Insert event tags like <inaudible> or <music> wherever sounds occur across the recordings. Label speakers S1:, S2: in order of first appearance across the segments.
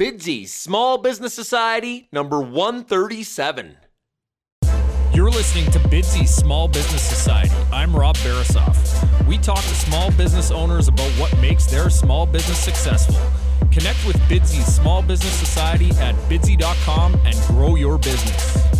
S1: Bidsy Small Business Society, number 137.
S2: You're listening to Bidsy Small Business Society. I'm Rob Barasoff. We talk to small business owners about what makes their small business successful. Connect with Bidsy Small Business Society at bidsy.com and grow your business.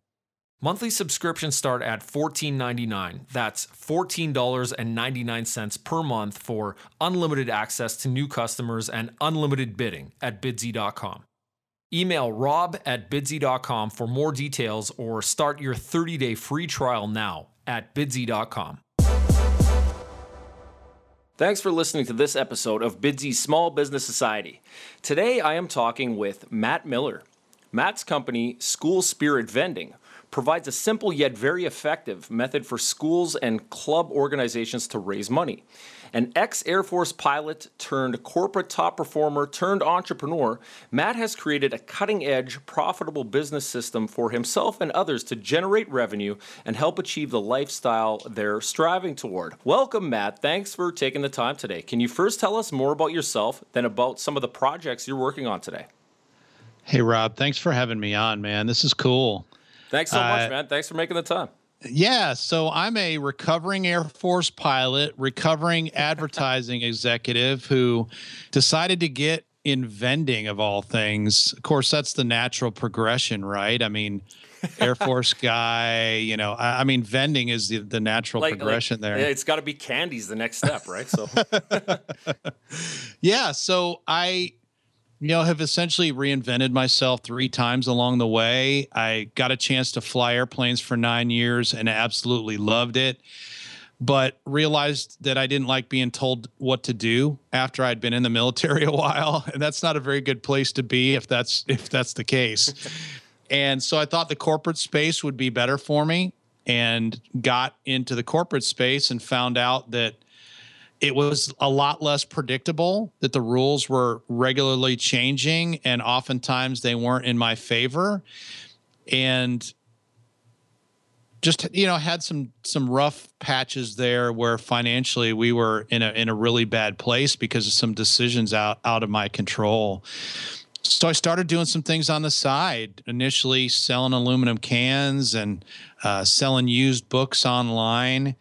S2: Monthly subscriptions start at $14.99. That's $14.99 per month for unlimited access to new customers and unlimited bidding at bidsy.com. Email rob at bidsy.com for more details or start your 30 day free trial now at bidsy.com.
S1: Thanks for listening to this episode of Bidsy Small Business Society. Today I am talking with Matt Miller. Matt's company, School Spirit Vending, provides a simple yet very effective method for schools and club organizations to raise money. An ex Air Force pilot turned corporate top performer turned entrepreneur, Matt has created a cutting edge, profitable business system for himself and others to generate revenue and help achieve the lifestyle they're striving toward. Welcome, Matt. Thanks for taking the time today. Can you first tell us more about yourself, then about some of the projects you're working on today?
S3: Hey, Rob. Thanks for having me on, man. This is cool.
S1: Thanks so much, uh, man. Thanks for making the time.
S3: Yeah, so I'm a recovering Air Force pilot, recovering <laughs> advertising executive who decided to get in vending of all things. Of course, that's the natural progression, right? I mean, Air <laughs> Force guy, you know, I, I mean, vending is the, the natural like, progression like, there.
S1: It's got to be candies the next step, right? So, <laughs>
S3: yeah, so I you know, have essentially reinvented myself three times along the way. I got a chance to fly airplanes for nine years and absolutely loved it, but realized that I didn't like being told what to do after I'd been in the military <laughs> a while, and that's not a very good place to be if that's if that's the case. <laughs> and so I thought the corporate space would be better for me, and got into the corporate space and found out that it was a lot less predictable that the rules were regularly changing and oftentimes they weren't in my favor and just you know had some some rough patches there where financially we were in a in a really bad place because of some decisions out out of my control so I started doing some things on the side. Initially, selling aluminum cans and uh, selling used books online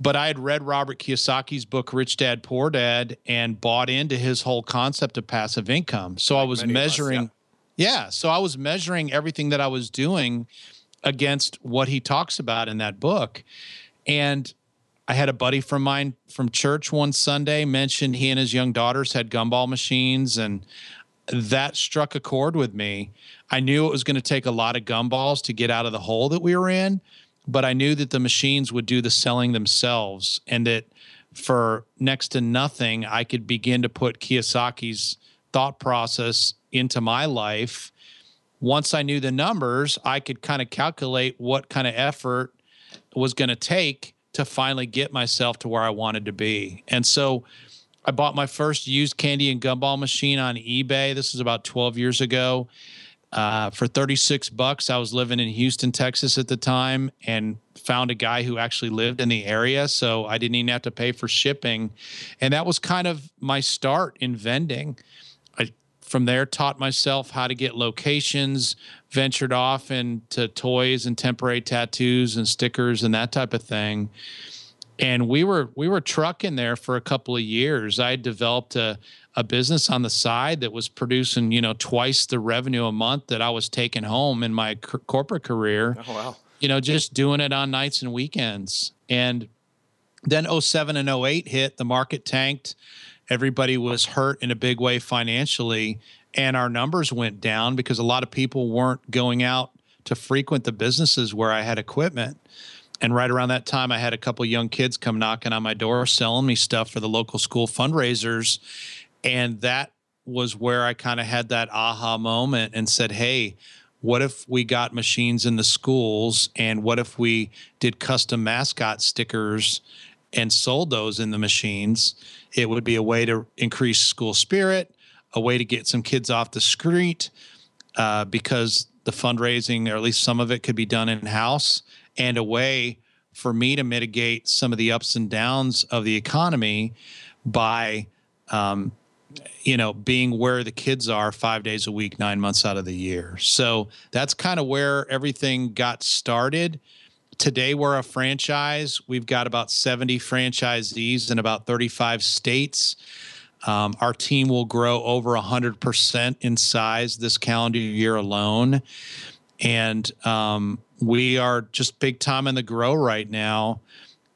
S3: but I had read Robert Kiyosaki's book Rich Dad Poor Dad and bought into his whole concept of passive income. So like I was measuring us, yeah. yeah, so I was measuring everything that I was doing against what he talks about in that book. And I had a buddy from mine from church one Sunday mentioned he and his young daughters had gumball machines and that struck a chord with me. I knew it was going to take a lot of gumballs to get out of the hole that we were in, but I knew that the machines would do the selling themselves and that for next to nothing, I could begin to put Kiyosaki's thought process into my life. Once I knew the numbers, I could kind of calculate what kind of effort was going to take to finally get myself to where I wanted to be. And so I bought my first used candy and gumball machine on eBay. This is about 12 years ago. Uh, for 36 bucks, I was living in Houston, Texas at the time, and found a guy who actually lived in the area. So I didn't even have to pay for shipping. And that was kind of my start in vending. I, from there, taught myself how to get locations, ventured off into toys and temporary tattoos and stickers and that type of thing. and we were we were trucking there for a couple of years. I developed a a business on the side that was producing you know twice the revenue a month that I was taking home in my c- corporate career.
S2: Oh wow!
S3: You know, just doing it on nights and weekends. And then 07 and 08 hit. The market tanked. Everybody was hurt in a big way financially, and our numbers went down because a lot of people weren't going out to frequent the businesses where I had equipment. And right around that time, I had a couple young kids come knocking on my door selling me stuff for the local school fundraisers. And that was where I kind of had that aha moment and said, hey, what if we got machines in the schools? And what if we did custom mascot stickers and sold those in the machines? It would be a way to increase school spirit, a way to get some kids off the street uh, because the fundraising, or at least some of it, could be done in house and a way for me to mitigate some of the ups and downs of the economy by um, you know being where the kids are five days a week nine months out of the year. So that's kind of where everything got started. Today we're a franchise. We've got about 70 franchisees in about 35 states. Um, our team will grow over 100% in size this calendar year alone. And um, we are just big time in the grow right now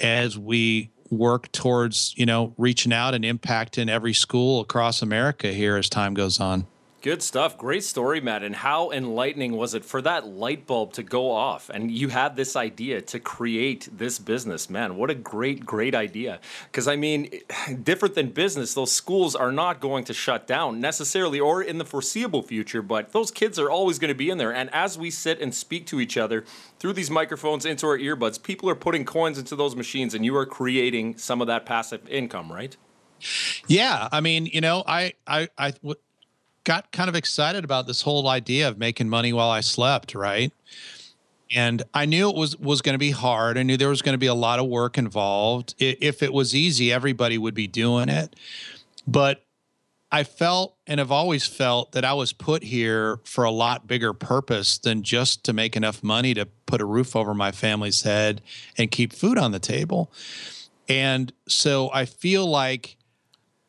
S3: as we work towards you know reaching out and impacting every school across america here as time goes on
S2: Good stuff. Great story, Matt. And how enlightening was it for that light bulb to go off? And you had this idea to create this business. Man, what a great, great idea. Because, I mean, <sighs> different than business, those schools are not going to shut down necessarily or in the foreseeable future, but those kids are always going to be in there. And as we sit and speak to each other through these microphones into our earbuds, people are putting coins into those machines and you are creating some of that passive income, right?
S3: Yeah, I mean, you know, I I I got kind of excited about this whole idea of making money while I slept, right? And I knew it was was going to be hard. I knew there was going to be a lot of work involved. If it was easy, everybody would be doing it. But I felt and have always felt that I was put here for a lot bigger purpose than just to make enough money to put a roof over my family's head and keep food on the table. And so I feel like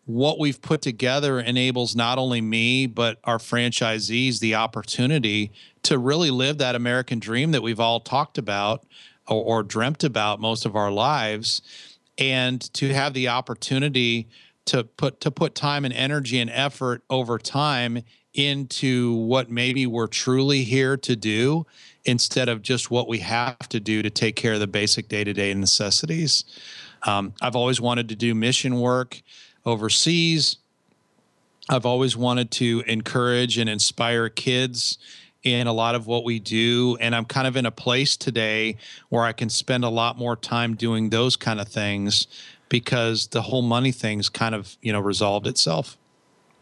S3: what we've put together enables not only me but our franchisees the opportunity to really live that American dream that we've all talked about or, or, dreamt about most of our lives and to have the opportunity to put to put time and energy and effort over time into what maybe we're truly here to do instead of just what we have to do to take care of the basic day-to-day necessities. Um, i've always wanted to do mission work overseas. I've always wanted to encourage and inspire kids in a lot of what we do. And I'm kind of in a place today where I can spend a lot more time doing those kind of things because the whole money thing's kind of, you know, resolved itself.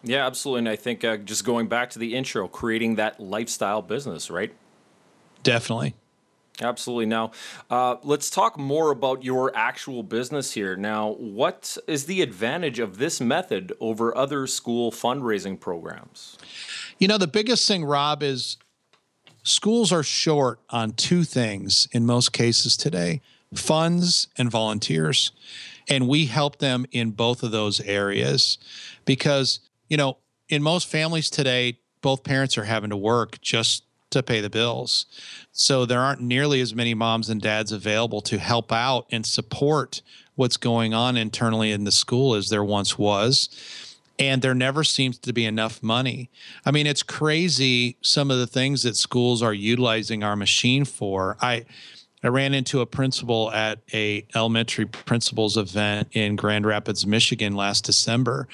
S2: Yeah, absolutely. And I think uh, just going back to the intro, creating that lifestyle business, right?
S3: Definitely.
S2: Absolutely. Now, uh, let's talk more about your actual business here. Now, what is the advantage of this method over other school fundraising programs?
S3: You know, the biggest thing, Rob, is schools are short on two things in most cases today funds and volunteers. And we help them in both of those areas because, you know, in most families today, both parents are having to work just to pay the bills. So there aren't nearly as many moms and dads available to help out and support what's going on internally in the school as there once was. And there never seems to be enough money. I mean, it's crazy some of the things that schools are utilizing our machine for. I I ran into a principal at a elementary principals event in Grand Rapids, Michigan last December.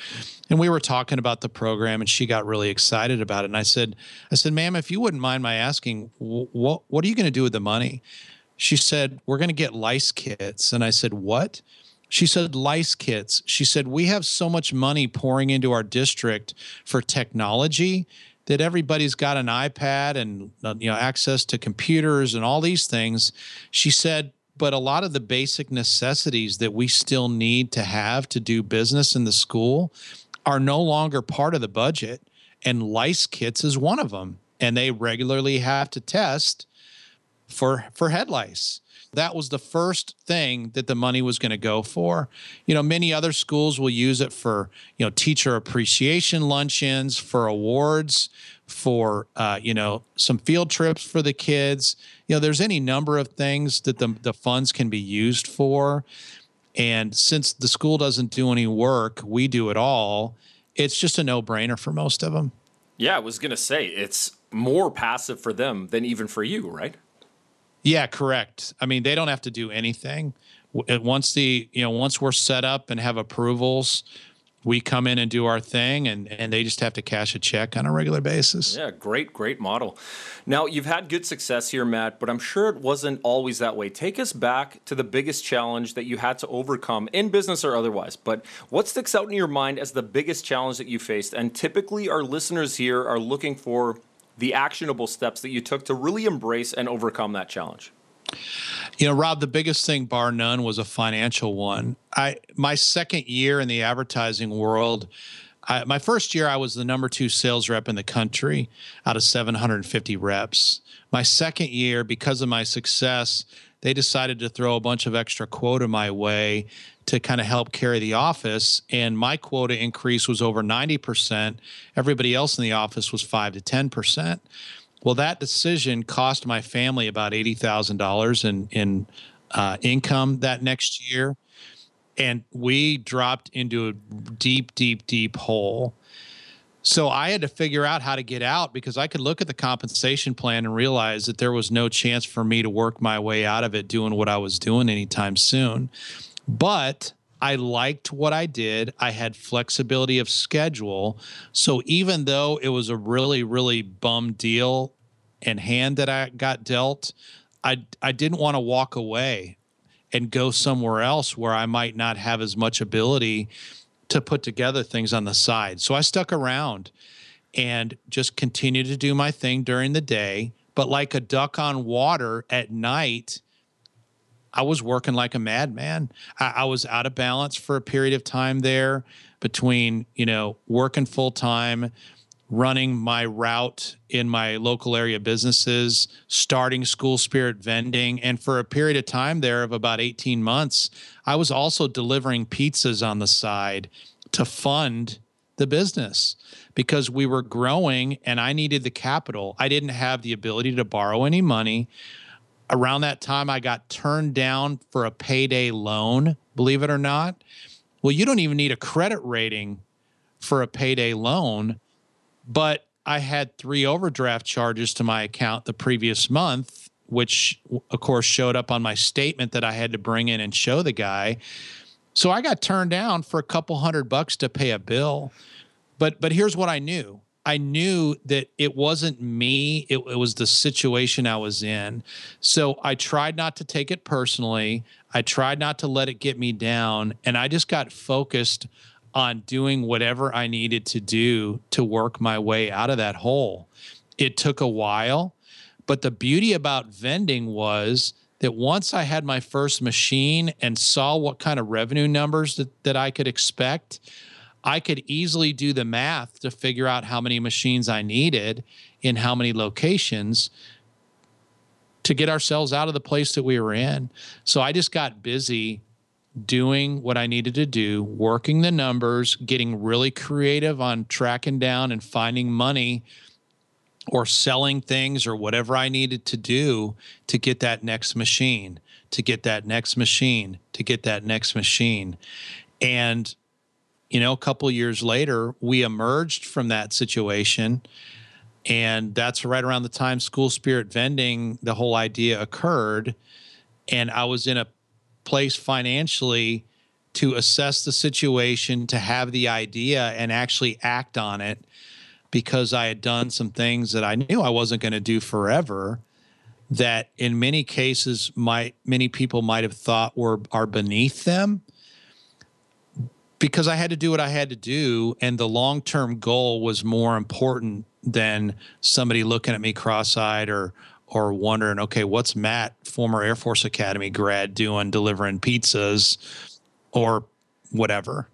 S3: And we were talking about the program and she got really excited about it. And I said, I said, ma'am, if you wouldn't mind my asking, what, what are you going to do with the money? She said, we're going to get lice kits. And I said, what? She said, lice kits. She said, we have so much money pouring into our district for technology that everybody's got an iPad and uh, you know access to computers and all these things. She said, but a lot of the basic necessities that we still need to have to do business in the school are no longer part of the budget, and lice kits is one of them. And they regularly have to test for for head lice. That was the first thing that the money was going to go for. You know, many other schools will use it for, you know, teacher appreciation luncheons, for awards, for, uh, you know, some field trips for the kids. You know, there's any number of things that the, the funds can be used for. And since the school doesn't do any work, we do it all. It's just a no brainer for most of them.
S2: Yeah, I was going to say it's more passive for them than even for you, right?
S3: Yeah, correct. I mean, they don't have to do anything. Uh, once the you know once we're set up and have approvals, we come in and do our thing, and and they just have to cash a check on a regular basis.
S2: Yeah, great, great model. Now you've had good success here, Matt, but I'm sure it wasn't always that way. Take us back to the biggest challenge that you had to overcome in business or otherwise. But what sticks out in your mind as the biggest challenge that you faced? And typically, our listeners here are looking for the actionable steps that you took to really embrace and overcome that challenge?
S3: You know, Rob, the biggest thing, bar none, was a financial one. I my second year in the advertising world, I, my first year I was the number two sales rep in the country out of 750 reps. My second year, because of my success, they decided to throw a bunch of extra quota my way to kind of help carry the office. And my quota increase was over 90%. Everybody else in the office was 5 to 10%. Well, that decision cost my family about $80,000 in, in uh, income that next year. And we dropped into a deep, deep, deep hole. So I had to figure out how to get out because I could look at the compensation plan and realize that there was no chance for me to work my way out of it doing what I was doing anytime soon. But I liked what I did. I had flexibility of schedule. So even though it was a really, really bum deal and hand that I got dealt, I I didn't want to walk away and go somewhere else where I might not have as much ability to put together things on the side. So I stuck around and just continued to do my thing during the day. But like a duck on water at night, I was working like a madman. I, I was out of balance for a period of time there between, you know, working full time, running my route in my local area businesses, starting school spirit vending. And for a period of time there of about 18 months, I was also delivering pizzas on the side to fund the business because we were growing and I needed the capital. I didn't have the ability to borrow any money. Around that time, I got turned down for a payday loan, believe it or not. Well, you don't even need a credit rating for a payday loan but I had three overdraft charges to my account the previous month, which of course showed up on my statement that I had to bring in and show the guy. So I got turned down for a couple hundred bucks to pay a bill. But but here's what I knew. I knew that it wasn't me, it, it was the situation I was in. So I tried not to take it personally. I tried not to let it get me down. And I just got focused on doing whatever I needed to do to work my way out of that hole. It took a while, but the beauty about vending was that once I had my first machine and saw what kind of revenue numbers that, that I could expect, I could easily do the math to figure out how many machines I needed in how many locations to get ourselves out of the place that we were in. So I just got busy doing what I needed to do, working the numbers, getting really creative on tracking down and finding money or selling things or whatever I needed to do to get that next machine, to get that next machine, to get that next machine. And you know, a couple years later, we emerged from that situation and that's right around the time school spirit vending the whole idea occurred and I was in a place financially to assess the situation, to have the idea and actually act on it because I had done some things that I knew I wasn't going to do forever that in many cases might many people might have thought were are beneath them because I had to do what I had to do and the long-term goal was more important than somebody looking at me cross-eyed or or wondering, okay, what's Matt, former Air Force Academy grad, doing delivering pizzas or whatever?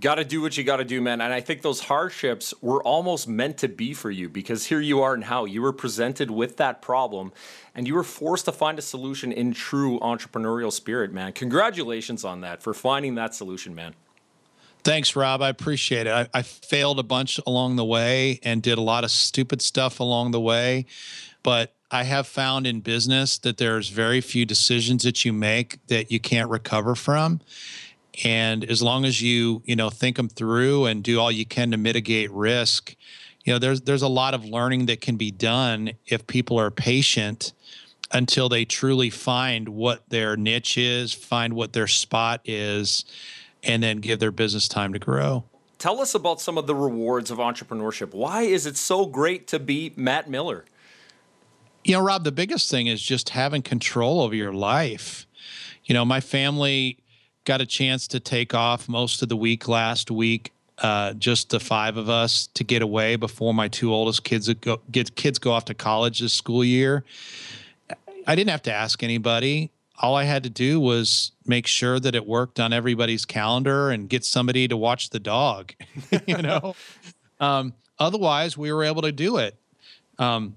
S2: Got to do what you got to do, man. And I think those hardships were almost meant to be for you because here you are and how You were presented with that problem and you were forced to find a solution in true entrepreneurial spirit, man. Congratulations on that for finding that solution, man.
S3: Thanks, Rob. I appreciate it. I, I, failed a bunch along the way and did a lot of stupid stuff along the way. But I have found in business that there's very few decisions that you make that you can't recover from. And as long as you you know think them through and do all you can to mitigate risk you know there's there's a lot of learning that can be done if people are patient until they truly find what their niche is find what their spot is and then give their business time to grow.
S2: Tell us about some of the rewards of entrepreneurship. Why is it so great to be matt miller
S3: you know rob the biggest thing is just having control over your life you know my family got a chance to take off most of the week last week. Uh, just the five of us to get away before my two oldest kids go, get kids go off to college this school year. I didn't have to ask anybody. All I had to do was make sure that it worked on everybody's calendar and get somebody to watch the dog. <laughs> you know, <laughs> um, otherwise we were able to do it. Um,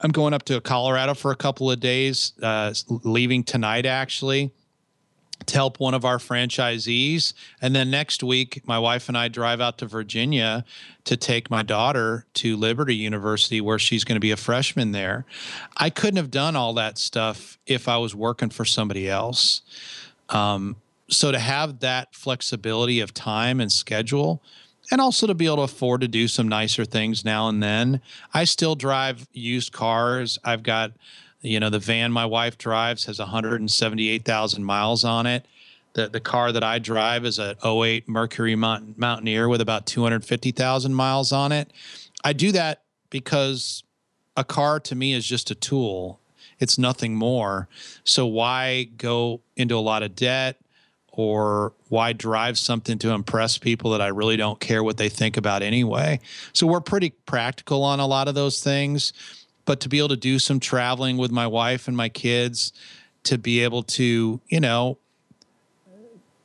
S3: I'm going up to Colorado for a couple of days, uh, leaving tonight actually to help one of our franchisees. And then next week, my wife and I drive out to Virginia to take my daughter to Liberty University, where she's going to be a freshman there. I couldn't have done all that stuff if I was working for somebody else. Um, so to have that flexibility of time and schedule, and also to be able to afford to do some nicer things now and then. I still drive used cars. I've got you know, the van my wife drives has 178,000 miles on it. The the car that I drive is a 08 Mercury Mountaineer with about 250,000 miles on it. I do that because a car to me is just a tool. It's nothing more. So why go into a lot of debt or why drive something to impress people that I really don't care what they think about anyway? So we're pretty practical on a lot of those things but to be able to do some traveling with my wife and my kids, to be able to, you know,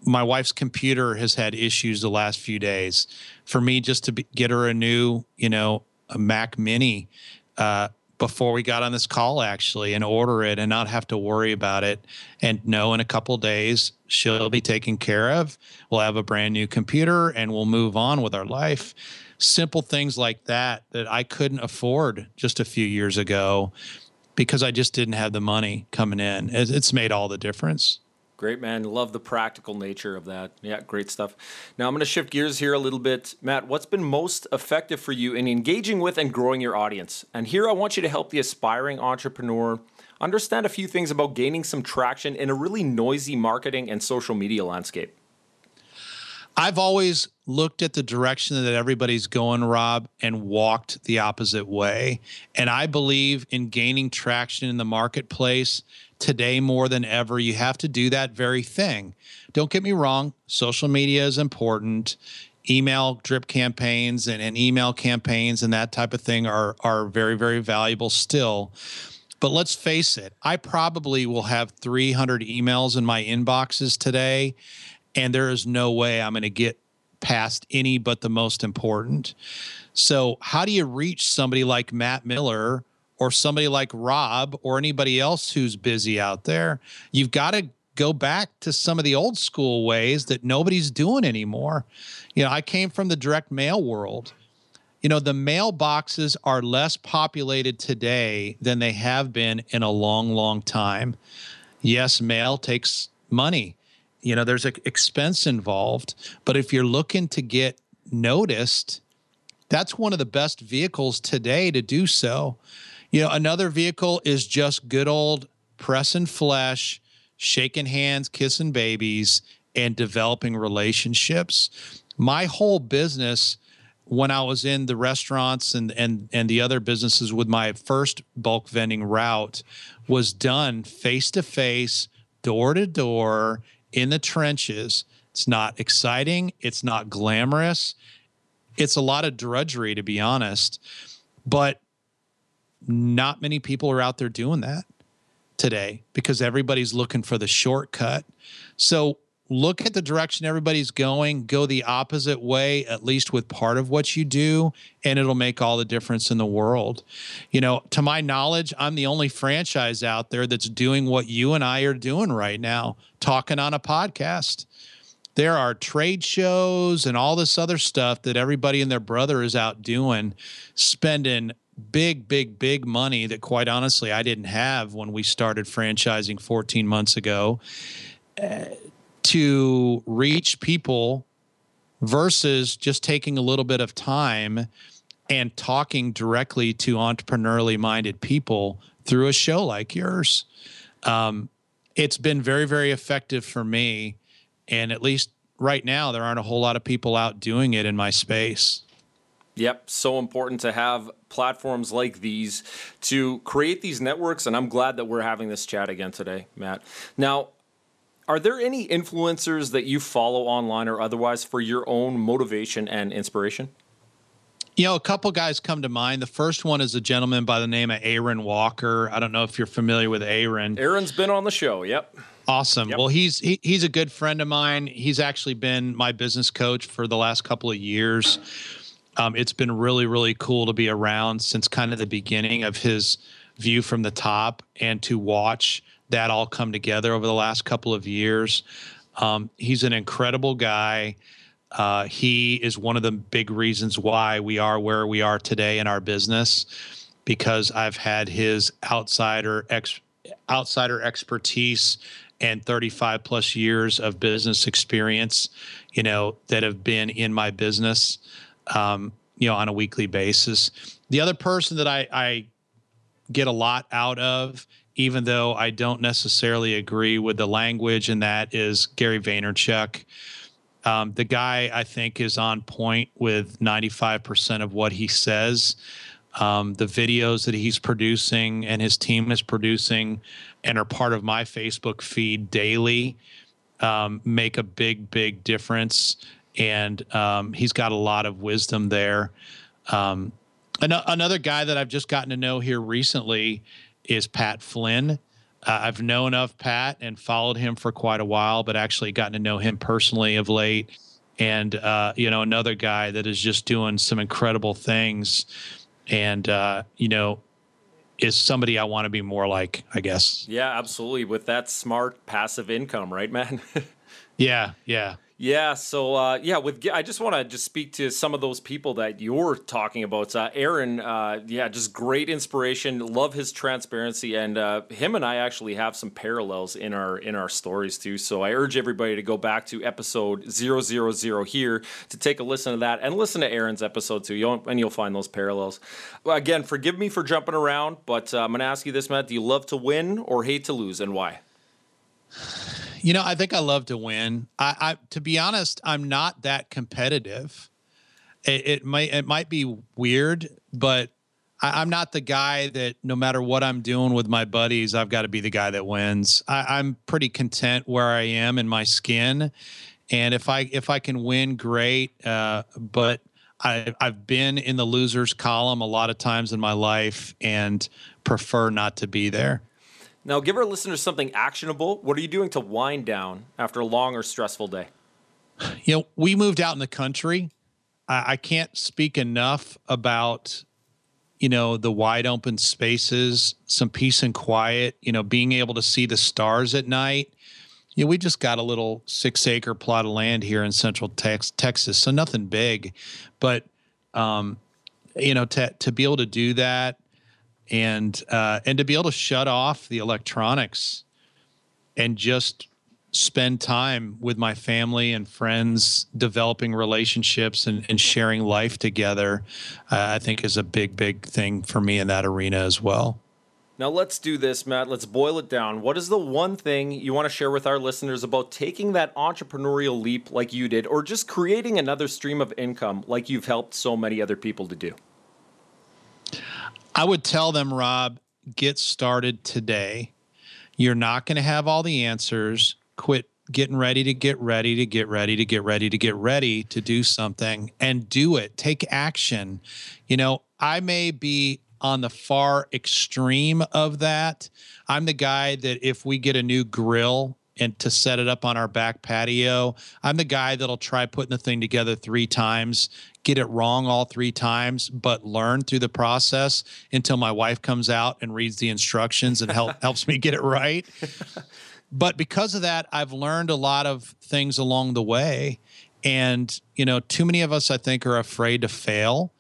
S3: my wife's computer has had issues the last few days. For me, just to be, get her a new, you know, a Mac Mini uh, before we got on this call, actually, and order it and not have to worry about it, and know in a couple days she'll be taken care of. We'll have a brand new computer, and we'll move on with our life simple things like that that I couldn't afford just a few years ago because I just didn't have the money coming in. It's made all the difference.
S2: Great, man. Love the practical nature of that. Yeah, great stuff. Now I'm going to shift gears here a little bit. Matt, what's been most effective for you in engaging with and growing your audience? And here I want you to help the aspiring entrepreneur understand a few things about gaining some traction in a really noisy marketing and social media landscape.
S3: I've always looked at the direction that everybody's going, Rob, and walked the opposite way. And I believe in gaining traction in the marketplace today more than ever. You have to do that very thing. Don't get me wrong, social media is important. Email drip campaigns and, and email campaigns and that type of thing are, are very, very valuable still. But let's face it, I probably will have 300 emails in my inboxes today and there is no way I'm going to get past any but the most important. So, how do you reach somebody like Matt Miller or somebody like Rob or anybody else who's busy out there? You've got to go back to some of the old school ways that nobody's doing anymore. You know, I came from the direct mail world. You know, the mailboxes are less populated today than they have been in a long, long time. Yes, mail takes money you know there's an expense involved but if you're looking to get noticed that's one of the best vehicles today to do so you know another vehicle is just good old pressing flesh shaking hands kissing babies and developing relationships my whole business when I was in the restaurants and and and the other businesses with my first bulk vending route was done face to face, door to door, in the trenches. It's not exciting. It's not glamorous. It's a lot of drudgery, to be honest. But not many people are out there doing that today because everybody's looking for the shortcut. So look at the direction everybody's going, go the opposite way, at least with part of what you do, and it'll make all the difference in the world. You know, to my knowledge, I'm the only franchise out there that's doing what you and I are doing right now, talking on a podcast. There are trade shows and all this other stuff that everybody and their brother is out doing, spending big, big, big money that quite honestly I didn't have when we started franchising 14 months ago. Uh, to reach people versus just taking a little bit of time and talking directly to entrepreneurially minded people through a show like yours. Um, it's been very, very effective for me. And at least right now, there aren't a whole lot of people out doing it in my space.
S2: Yep, so important to have platforms like these to create these networks. And I'm glad that we're having this chat again today, Matt. Now, are there any influencers that you follow online or otherwise for your own motivation and inspiration?
S3: You know, a couple guys come to mind. The first one is a gentleman by the name of Aaron Walker. I don't know if you're familiar with Aaron.
S2: Aaron's been on the show. Yep.
S3: Awesome. Yep. Well, he's he, he's a good friend of mine. He's actually been my business coach for the last couple of years. Um, it's been really really cool to be around since kind of the beginning of his view from the top and to watch that all come together over the last couple of years. Um, he's an incredible guy. Uh, he is one of the big reasons why we are where we are today in our business, because I've had his outsider ex outsider expertise and 35 plus years of business experience, you know, that have been in my business, um, you know, on a weekly basis. The other person that I, I get a lot out of even though I don't necessarily agree with the language, and that is Gary Vaynerchuk. Um, the guy, I think, is on point with 95% of what he says. Um, the videos that he's producing and his team is producing and are part of my Facebook feed daily um, make a big, big difference. And um, he's got a lot of wisdom there. Um, an- another guy that I've just gotten to know here recently is Pat Flynn. Uh, I've known of Pat and followed him for quite a while, but actually gotten to know him personally of late. And uh, you know, another guy that is just doing some incredible things, and uh, you know, is somebody I want to be more like. I guess.
S2: Yeah, absolutely. With that smart passive income, right, man? <laughs>
S3: yeah, yeah.
S2: Yeah, so uh, yeah, with I just want to just speak to some of those people that you're talking about. Uh, Aaron, uh, yeah, just great inspiration. Love his transparency, and uh, him and I actually have some parallels in our in our stories too. So I urge everybody to go back to episode 000 here to take a listen to that, and listen to Aaron's episode too. You'll, and you'll find those parallels. Again, forgive me for jumping around, but uh, I'm going to ask you this, Matt: Do you love to win or hate to lose, and why?
S3: You know, I think I love to win. I, I to be honest, I'm not that competitive. It, it might it might be weird, but I, am not the guy that no matter what I'm doing with my buddies, I've got to be the guy that wins. I, I'm pretty content where I am in my skin, and if I if I can win, great. Uh, but I, I've been in the losers column a lot of times in my life, and prefer not to be there.
S2: Now, give our listeners something actionable. What are you doing to wind down after a long or stressful day?
S3: You know, we moved out in the country. I, I can't speak enough about, you know, the wide open spaces, some peace and quiet, you know, being able to see the stars at night. You know, we just got a little six acre plot of land here in central tex- Texas, so nothing big, but, um, you know, to, to be able to do that, and uh, and to be able to shut off the electronics and just spend time with my family and friends developing relationships and, and sharing life together uh, i think is a big big thing for me in that arena as well.
S2: Now let's do this matt. Let's boil it down. What is the one thing you want to share with our listeners about taking that entrepreneurial leap like you did or just creating another stream of income like you've helped so many other people to do
S3: I would tell them, Rob, get started today. You're not going to have all the answers. Quit getting ready to get ready to get ready to get ready to get ready to do something and do it. Take action. You know, I may be on the far extreme of that. I'm the guy that if we get a new grill and to set it up on our back patio. I'm the guy that'll try putting the thing together three times, get it wrong all three times, but learn through the process until my wife comes out and reads the instructions and help, <laughs> helps me get it right. But because of that, I've learned a lot of things along the way. And, you know, too many of us, I think, are afraid to fail.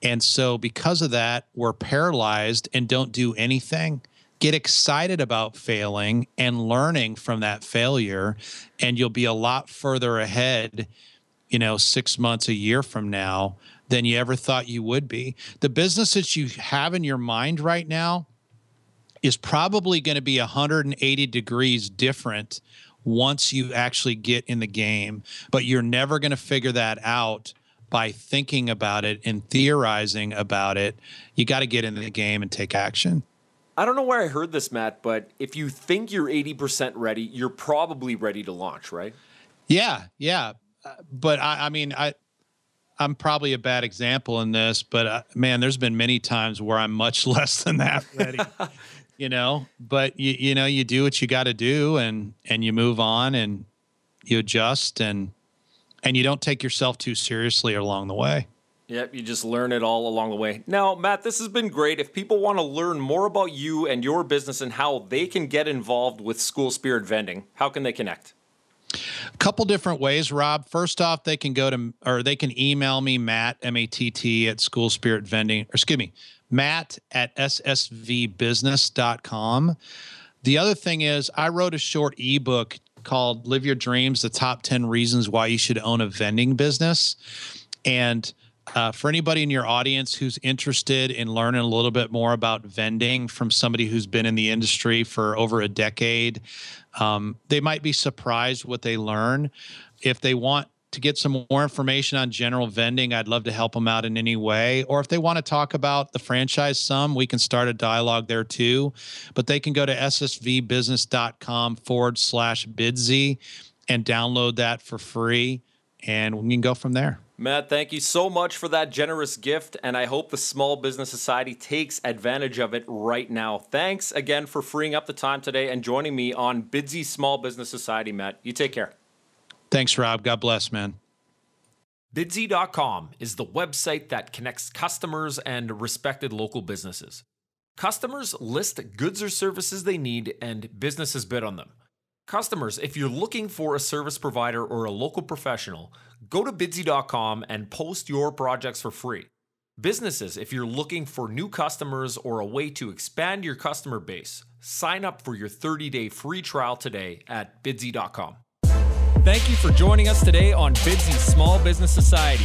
S3: And so, because of that, we're paralyzed and don't do anything get excited about failing and learning from that failure and you'll be a lot further ahead you know 6 months a year from now than you ever thought you would be the business that you have in your mind right now is probably going to be 180 degrees different once you actually get in the game but you're never going to figure that out by thinking about it and theorizing about it you got to get in the game and take action
S2: I don't know where I heard this, Matt, but if you think you're 80% ready, you're probably ready to launch, right?
S3: Yeah, yeah. Uh, but I, I mean, I, I'm probably a bad example in this, but uh, man, there's been many times where I'm much <laughs> less than that ready. <laughs> you know, but you you know, you do what you got to do, and and you move on, and you adjust, and and you don't take yourself too seriously along the way.
S2: Yep, you just learn it all along the way. Now, Matt, this has been great. If people want to learn more about you and your business and how they can get involved with School Spirit Vending, how can they connect?
S3: A couple different ways, Rob. First off, they can go to or they can email me, Matt, M A T T, at School Spirit Vending, or excuse me, Matt at ssvbusiness.com. The other thing is, I wrote a short ebook called Live Your Dreams The Top 10 Reasons Why You Should Own a Vending Business. And uh, for anybody in your audience who's interested in learning a little bit more about vending from somebody who's been in the industry for over a decade, um, they might be surprised what they learn. If they want to get some more information on general vending, I'd love to help them out in any way. Or if they want to talk about the franchise some, we can start a dialogue there too. But they can go to ssvbusiness.com forward slash bidsy and download that for free. And we can go from there.
S2: Matt, thank you so much for that generous gift, and I hope the Small Business Society takes advantage of it right now. Thanks again for freeing up the time today and joining me on Bidsy Small Business Society, Matt. You take care.
S3: Thanks, Rob. God bless, man.
S4: Bidsy.com is the website that connects customers and respected local businesses. Customers list goods or services they need, and businesses bid on them. Customers, if you're looking for a service provider or a local professional, go to bidsy.com and post your projects for free. Businesses, if you're looking for new customers or a way to expand your customer base, sign up for your 30 day free trial today at bidsy.com. Thank you for joining us today on Bidsy Small Business Society.